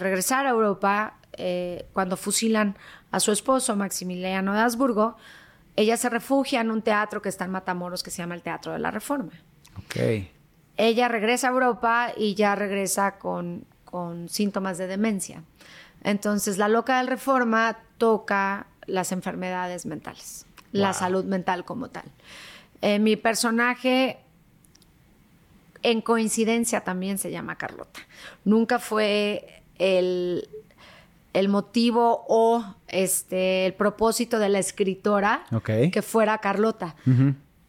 regresar a Europa, eh, cuando fusilan a su esposo Maximiliano de Habsburgo, ella se refugia en un teatro que está en Matamoros que se llama el Teatro de la Reforma. Ok. Ella regresa a Europa y ya regresa con, con síntomas de demencia. Entonces, la loca del Reforma toca las enfermedades mentales, la salud mental como tal. Eh, mi personaje, en coincidencia, también se llama Carlota. Nunca fue el, el motivo o este, el propósito de la escritora que fuera Carlota.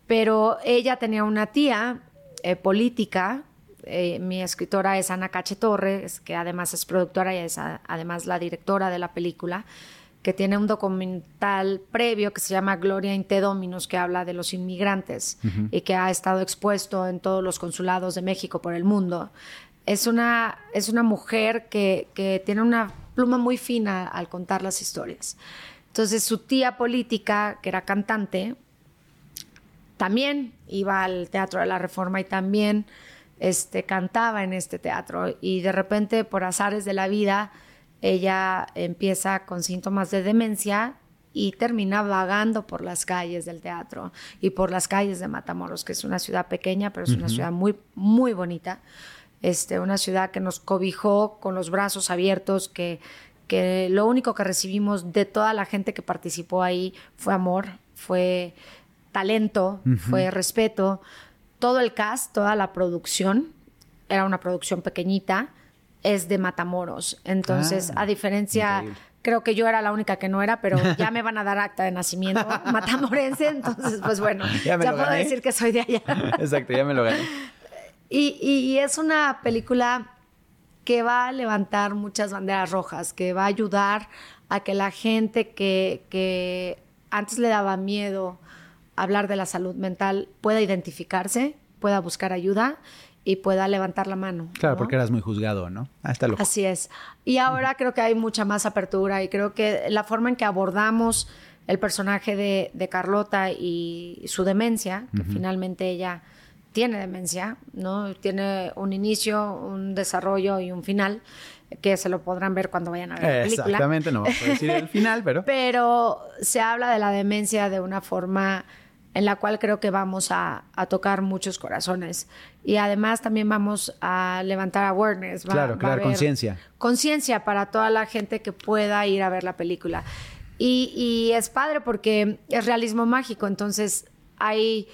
Pero ella tenía una tía eh, política. Eh, mi escritora es Ana Cache Torres, que además es productora y es además la directora de la película que tiene un documental previo que se llama Gloria in te Dominus, que habla de los inmigrantes y que ha estado expuesto en todos los consulados de México por el mundo. Es una, es una mujer que, que tiene una pluma muy fina al contar las historias. Entonces su tía política, que era cantante, también iba al Teatro de la Reforma y también este, cantaba en este teatro. Y de repente, por azares de la vida, ella empieza con síntomas de demencia y termina vagando por las calles del teatro y por las calles de Matamoros, que es una ciudad pequeña, pero es una ciudad muy, muy bonita. Este, una ciudad que nos cobijó con los brazos abiertos, que, que lo único que recibimos de toda la gente que participó ahí fue amor, fue talento, fue respeto. Todo el cast, toda la producción, era una producción pequeñita, es de Matamoros. Entonces, Ah, a diferencia, increíble. creo que yo era la única que no era, pero ya me van a dar acta de nacimiento matamorense, entonces, pues bueno, Ya puedo gané. decir que soy de allá. Exacto, ya me lo gané. Y, y es una película que va a levantar muchas banderas rojas, que va a ayudar a que la gente que, que antes le daba miedo hablar de la salud mental pueda identificarse, pueda buscar ayuda y pueda levantar la mano. Claro, ¿no? porque eras muy juzgado, ¿no? Ah, está loco. Así es. Y ahora creo que hay mucha más apertura y creo que la forma en que abordamos el personaje de, de Carlota y su demencia, que finalmente ella tiene demencia, ¿no? Tiene un inicio, un desarrollo y un final, que se lo podrán ver cuando vayan a ver la película. Exactamente, no vamos a decir el final, pero... Pero se habla de la demencia de una forma en la cual creo que vamos a, a tocar muchos corazones. Y además también vamos a levantar awareness. va- Claro, crear conciencia. Conciencia para toda la gente que pueda ir a ver la película. Y, y es padre porque es realismo mágico, entonces hay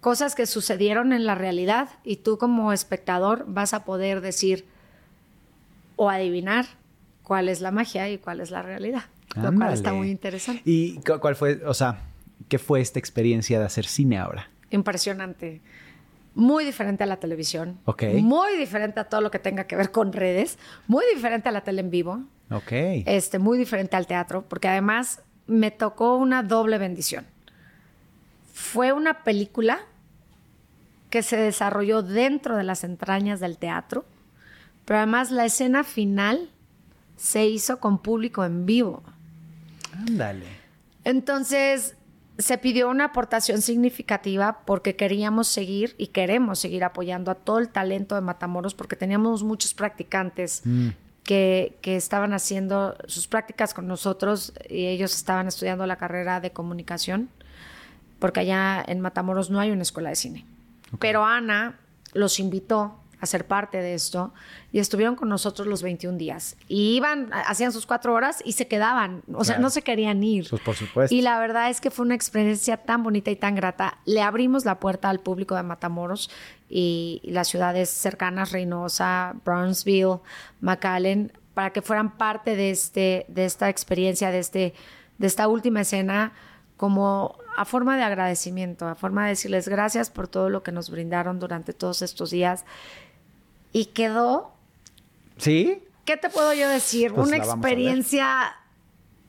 cosas que sucedieron en la realidad y tú como espectador vas a poder decir o adivinar cuál es la magia y cuál es la realidad. Lo cual está muy interesante. ¿Y cu- cuál fue, o sea, qué fue esta experiencia de hacer cine ahora? Impresionante. Muy diferente a la televisión. Ok. Muy diferente a todo lo que tenga que ver con redes. Muy diferente a la tele en vivo. Ok. Este, muy diferente al teatro, porque además me tocó una doble bendición. Fue una película que se desarrolló dentro de las entrañas del teatro, pero además la escena final se hizo con público en vivo. Ándale. Entonces se pidió una aportación significativa porque queríamos seguir y queremos seguir apoyando a todo el talento de Matamoros porque teníamos muchos practicantes Mm. que, que estaban haciendo sus prácticas con nosotros y ellos estaban estudiando la carrera de comunicación porque allá en Matamoros no hay una escuela de cine. Pero Ana los invitó a ser parte de esto y estuvieron con nosotros los 21 días. Y iban, hacían sus cuatro horas y se quedaban. O sea, no se querían ir. Pues, por supuesto. Y la verdad es que fue una experiencia tan bonita y tan grata. Le abrimos la puerta al público de Matamoros y, y las ciudades cercanas, Reynosa, Brownsville, McAllen, para que fueran parte de, este, de esta experiencia, de, este, de esta última escena, como a forma de agradecimiento, a forma de decirles gracias por todo lo que nos brindaron durante todos estos días. Y quedó ¿Sí? ¿Qué te puedo yo decir? Pues Una experiencia,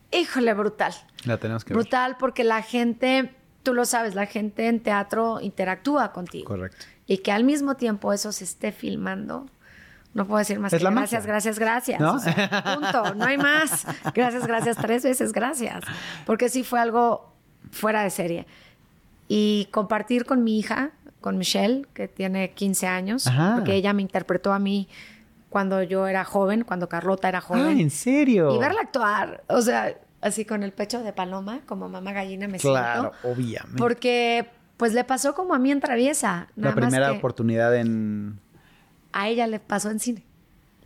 híjole, brutal. La tenemos que ver. Brutal porque la gente, tú lo sabes, la gente en teatro interactúa contigo. Correcto. Y que al mismo tiempo eso se esté filmando. No puedo decir más Es que la gracias, magia. gracias, gracias. ¿No? O sea, punto. No hay más. Gracias, gracias, tres veces gracias. Porque sí fue algo fuera de serie. Y compartir con mi hija, con Michelle, que tiene 15 años, Ajá. porque ella me interpretó a mí cuando yo era joven, cuando Carlota era Ah, joven. ¿en serio? Y verla actuar, o sea, así con el pecho de paloma, como mamá gallina me Claro, siento. obviamente. Porque pues le pasó como a mí en Traviesa. La más primera que oportunidad en... A ella le pasó en cine.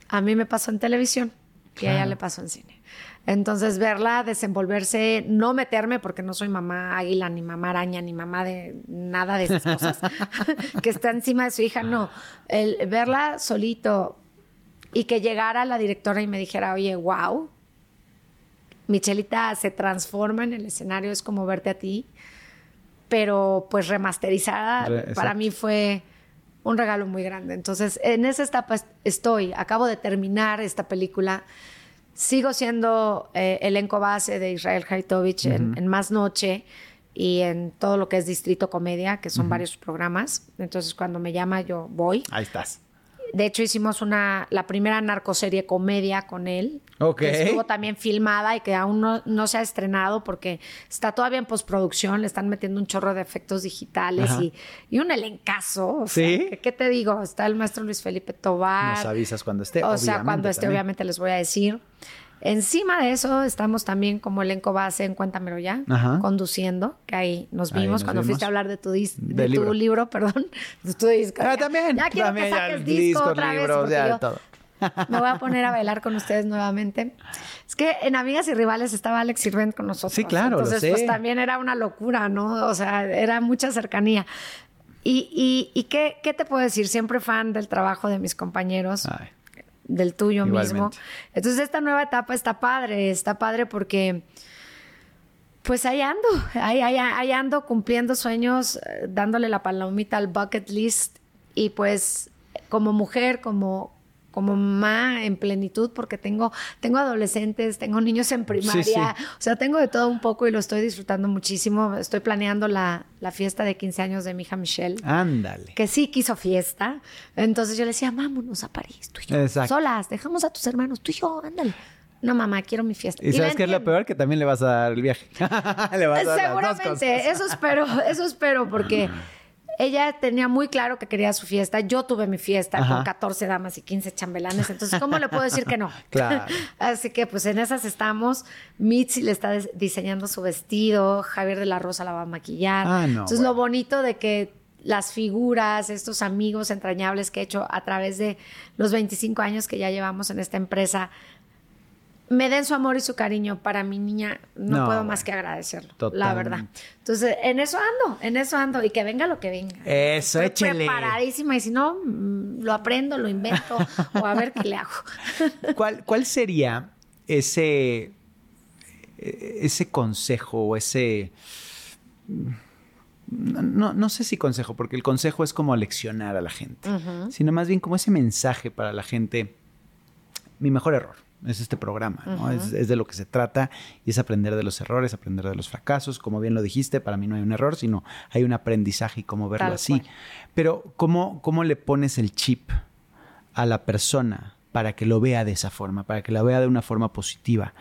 A mí me pasó en televisión y a ella Claro. le pasó en cine. Entonces verla desenvolverse, no meterme porque no soy mamá águila, ni mamá araña, ni mamá de nada de esas cosas, que está encima de su hija, no. El verla solito y que llegara la directora y me dijera, oye, wow, Michelita se transforma en el escenario, es como verte a ti, pero pues remasterizada, Re- para mí fue un regalo muy grande. Entonces, en esa etapa est- estoy, acabo de terminar esta película sigo siendo eh, elenco base de Israel Haitovich en, en Más Noche y en todo lo que es Distrito Comedia, que son varios programas. Entonces, cuando me llama, yo voy. Ahí estás. De hecho, hicimos una, la primera narcoserie comedia con él. Ok. Que estuvo también filmada y que aún no, no se ha estrenado porque está todavía en postproducción. Le están metiendo un chorro de efectos digitales Ajá. y, y un elencazo. O sea, ¿Sí? ¿Qué te digo? Está el maestro Luis Felipe Tobar. Nos avisas cuando esté. O sea, cuando esté, también. obviamente les voy a decir. Encima de eso, estamos también como elenco base en Cuéntamelo Ya, Ajá. conduciendo, que ahí nos Ahí vimos nos cuando vimos. fuiste a hablar de tu, dis- de tu libro. perdón, de tu disco. Ah, Ya- también. Ya quiero también, que ya, saques disco discos, otra vez. ya, yo todo. Me voy a poner a bailar con ustedes nuevamente. Es que en Amigas y Rivales estaba Alex Sirvent con nosotros. Sí, claro, lo Entonces, sé. pues también era una locura, ¿no? O sea, era mucha cercanía. Y, y, y qué, qué te puedo decir? Siempre fan del trabajo de mis compañeros Ay, del tuyo mismo. Entonces esta nueva etapa está padre, está padre porque pues ahí ando, ahí, ahí- ahí ando cumpliendo sueños, eh, dándole la palomita al bucket list y pues como mujer, como como mamá en plenitud porque tengo tengo adolescentes, tengo niños en primaria, sí. o sea, tengo de todo un poco y lo estoy disfrutando muchísimo. Estoy planeando la, la fiesta de 15 años de mi hija Michelle ándale. que sí quiso fiesta. Entonces yo le decía, vámonos a París, tú y yo. Exacto. Solas, dejamos a tus hermanos, tú y yo, ándale. No, mamá, quiero mi fiesta. ¿Y sabes qué es lo peor? Que también le vas a dar el viaje. le vas a dar las dos Seguramente, cosas. eso espero, eso espero, porque ella tenía muy claro que quería su fiesta. Yo tuve mi fiesta Ajá. con 14 damas y 15 chambelanes. Entonces, ¿cómo le puedo decir que no? Claro. Así que, pues en esas estamos. Mitzi le está diseñando su vestido. Javier de la Rosa la va a maquillar. Ah, no, Entonces, bueno. lo bonito de que las figuras, estos amigos entrañables que he hecho a través de los 25 años que ya llevamos en esta empresa, me den su amor y su cariño para mi niña, no, No, puedo más que agradecerlo, la verdad. Entonces, en eso ando, en eso ando y que venga lo que venga. Eso, Estoy preparadísima y si no, mm, lo aprendo, lo invento o a ver qué le hago. ¿Cuál, ¿Cuál sería ese, ese consejo o ese... No, no sé si consejo, porque el consejo es como leccionar a la gente, sino más bien como ese mensaje para la gente. Mi mejor error es este programa, ¿no? es, es de lo que se trata y es aprender de los errores, aprender de los fracasos. Como bien lo dijiste, para mí no hay un error, sino hay un aprendizaje y cómo verlo Tal así. cual. Pero ¿cómo, ¿cómo le pones el chip a la persona para que lo vea de esa forma, para que la vea de una forma positiva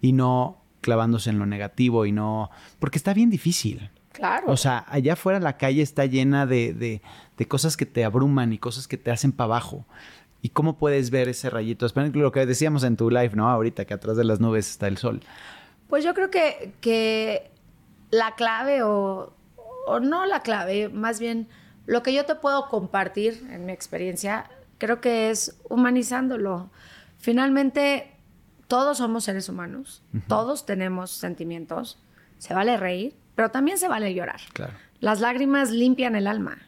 y no clavándose en lo negativo y no... Porque está bien difícil. Claro. O sea, allá afuera la calle está llena de, de- de cosas que te abruman y cosas que te hacen para abajo. ¿Y cómo puedes ver ese rayito? Es lo que decíamos en tu live, ¿no? Ahorita, que atrás de las nubes está el sol. Pues yo creo que, que la clave o, o no la clave, más bien lo que yo te puedo compartir en mi experiencia, creo que es humanizándolo. Finalmente, todos somos seres humanos, todos tenemos sentimientos, se vale reír, pero también se vale llorar. Claro. Las lágrimas limpian el alma.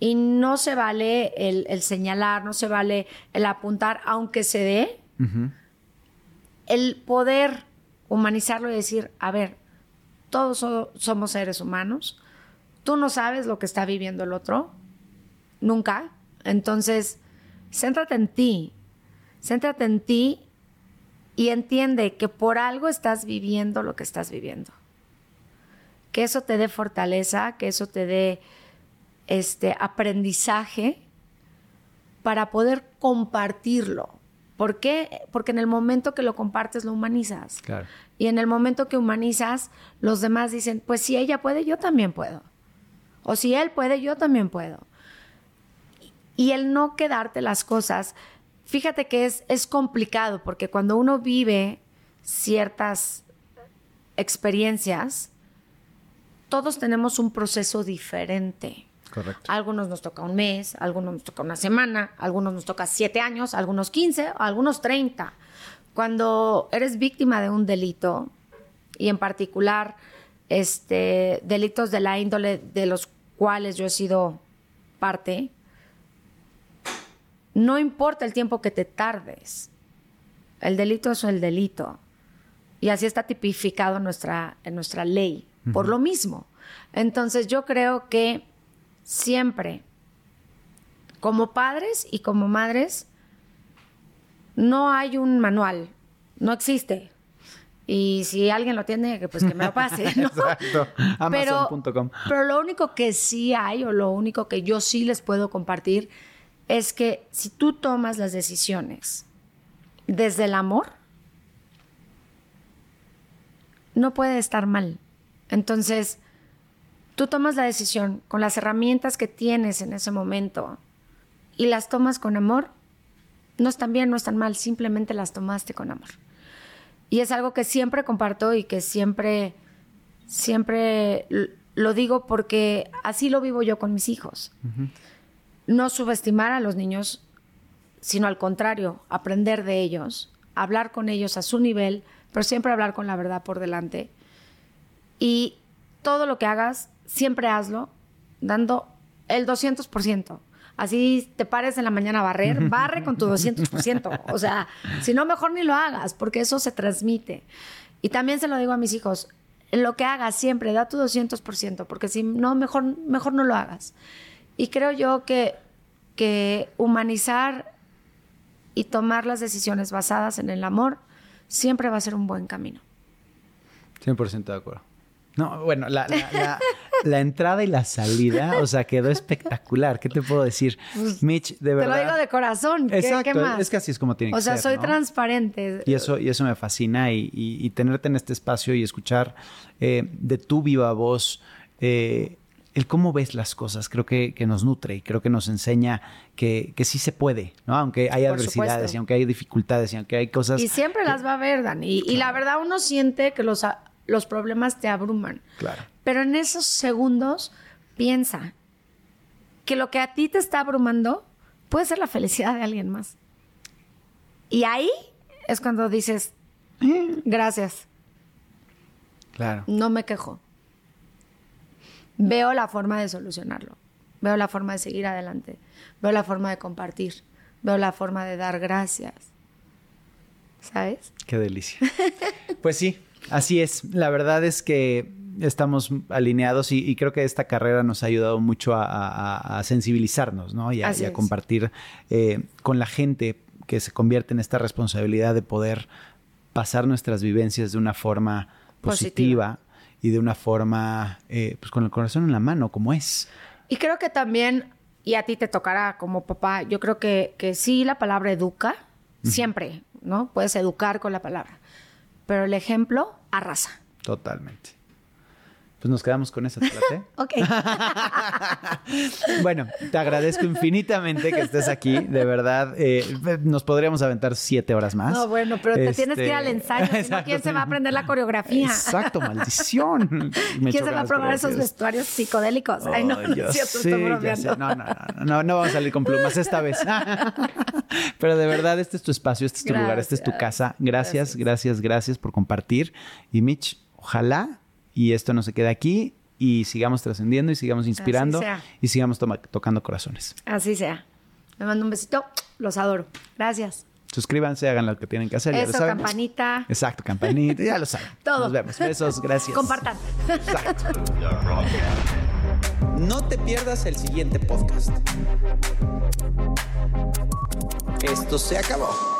Y no se vale el, el señalar, no se vale el apuntar, aunque se dé, el poder humanizarlo y decir, a ver, todos so- somos seres humanos, tú no sabes lo que está viviendo el otro, nunca, entonces, céntrate en ti, céntrate en ti y entiende que por algo estás viviendo lo que estás viviendo. Que eso te dé fortaleza, que eso te dé este aprendizaje para poder compartirlo. ¿Por qué? Porque en el momento que lo compartes lo humanizas. Claro. Y en el momento que humanizas, los demás dicen, pues si ella puede, yo también puedo. O si él puede, yo también puedo. Y el no quedarte las cosas, fíjate que es, es complicado porque cuando uno vive ciertas experiencias, todos tenemos un proceso diferente. Correcto. A algunos nos toca un mes, a algunos nos toca una semana, a algunos nos toca siete años, a algunos 15, a algunos 30. Cuando eres víctima de un delito, y en particular este, delitos de la índole de los cuales yo he sido parte, no importa el tiempo que te tardes, el delito es el delito. Y así está tipificado en nuestra, en nuestra ley, por lo mismo. Entonces yo creo que siempre, como padres y como madres, no hay un manual, no existe. Y si alguien lo tiene, pues que me lo pase. ¿no? Exacto. Pero, Amazon.com. pero lo único que sí hay, o lo único que yo sí les puedo compartir, es que si tú tomas las decisiones desde el amor, no puede estar mal. Entonces, tú tomas la decisión con las herramientas que tienes en ese momento y las tomas con amor, no están bien, no están mal, simplemente las tomaste con amor. Y es algo que siempre comparto y que siempre, siempre lo digo porque así lo vivo yo con mis hijos. No subestimar a los niños, sino al contrario, aprender de ellos, hablar con ellos a su nivel, pero siempre hablar con la verdad por delante. Y todo lo que hagas, siempre hazlo dando el 200%. Así te pares en la mañana a barrer, barre con tu 200%. O sea, si no, mejor ni lo hagas, porque eso se transmite. Y también se lo digo a mis hijos, lo que hagas siempre, da tu 200%, porque si no, mejor, mejor no lo hagas. Y creo yo que, que humanizar y tomar las decisiones basadas en el amor siempre va a ser un buen camino. 100% de acuerdo. No, bueno, la, la- la- la entrada y la salida, o sea, quedó espectacular. ¿Qué te puedo decir? Mitch, de Te verdad. lo digo de corazón. ¿Qué, Exacto, qué más? es que así es como tiene O que sea, ser, soy ¿no? transparente. Y eso, y eso me fascina y, y- y tenerte en este espacio y escuchar eh, de tu viva voz eh, el cómo ves las cosas, creo que, que nos nutre y creo que nos enseña que, que sí se puede, ¿no? Aunque hay Por adversidades supuesto. y aunque hay dificultades y aunque hay cosas... Y siempre las va a haber, Dani. Y, y la verdad, uno siente que los, los problemas te abruman. Claro. Pero en esos segundos, piensa que lo que a ti te está abrumando puede ser la felicidad de alguien más. Y ahí es cuando dices, gracias, Claro. no me quejo. Veo la forma de solucionarlo. Veo la forma de seguir adelante. Veo la forma de compartir. Veo la forma de dar gracias. ¿Sabes? Qué delicia. Pues sí, así es. La verdad es que estamos alineados y, y creo que esta carrera nos ha ayudado mucho a, a- a sensibilizarnos, ¿no? Y a, y compartir eh, con la gente que se convierte en esta responsabilidad de poder pasar nuestras vivencias de una forma positiva, Positiva. y de una forma, eh, pues con el corazón en la mano, como es. Y creo que también, y a ti te tocará como papá, yo creo que, que sí la palabra educa, siempre, ¿no? Puedes educar con la palabra. Pero el ejemplo arrasa. Totalmente. Pues nos quedamos con esa plate. Ok. Bueno, te agradezco infinitamente que estés aquí. De verdad, eh, nos podríamos aventar siete horas más. No, bueno, pero te tienes que ir al Este, ensayo, si no, exacto, ¿quién se va a aprender la coreografía? Exacto, maldición. Me ¿Quién se va a probar esos vestuarios psicodélicos? Ay, no, no es cierto, sé, estoy ya bromeando. sé. No, no, no, no, no vamos a salir con plumas esta vez. Pero de verdad, este es tu espacio, este es tu lugar, esta es tu casa. Gracias, Gracias. gracias, gracias por compartir. Y Mitch, ojalá y esto no se quede aquí y sigamos trascendiendo y sigamos inspirando y sigamos tocando corazones. Así sea. Me mando un besito. Los adoro. Gracias. Suscríbanse, hagan lo que tienen que hacer. ya lo Eso, campanita. Exacto, campanita, ya lo saben. Todo. Nos vemos. Besos, gracias. Compartan. Exacto. No te pierdas el siguiente podcast. Esto se acabó.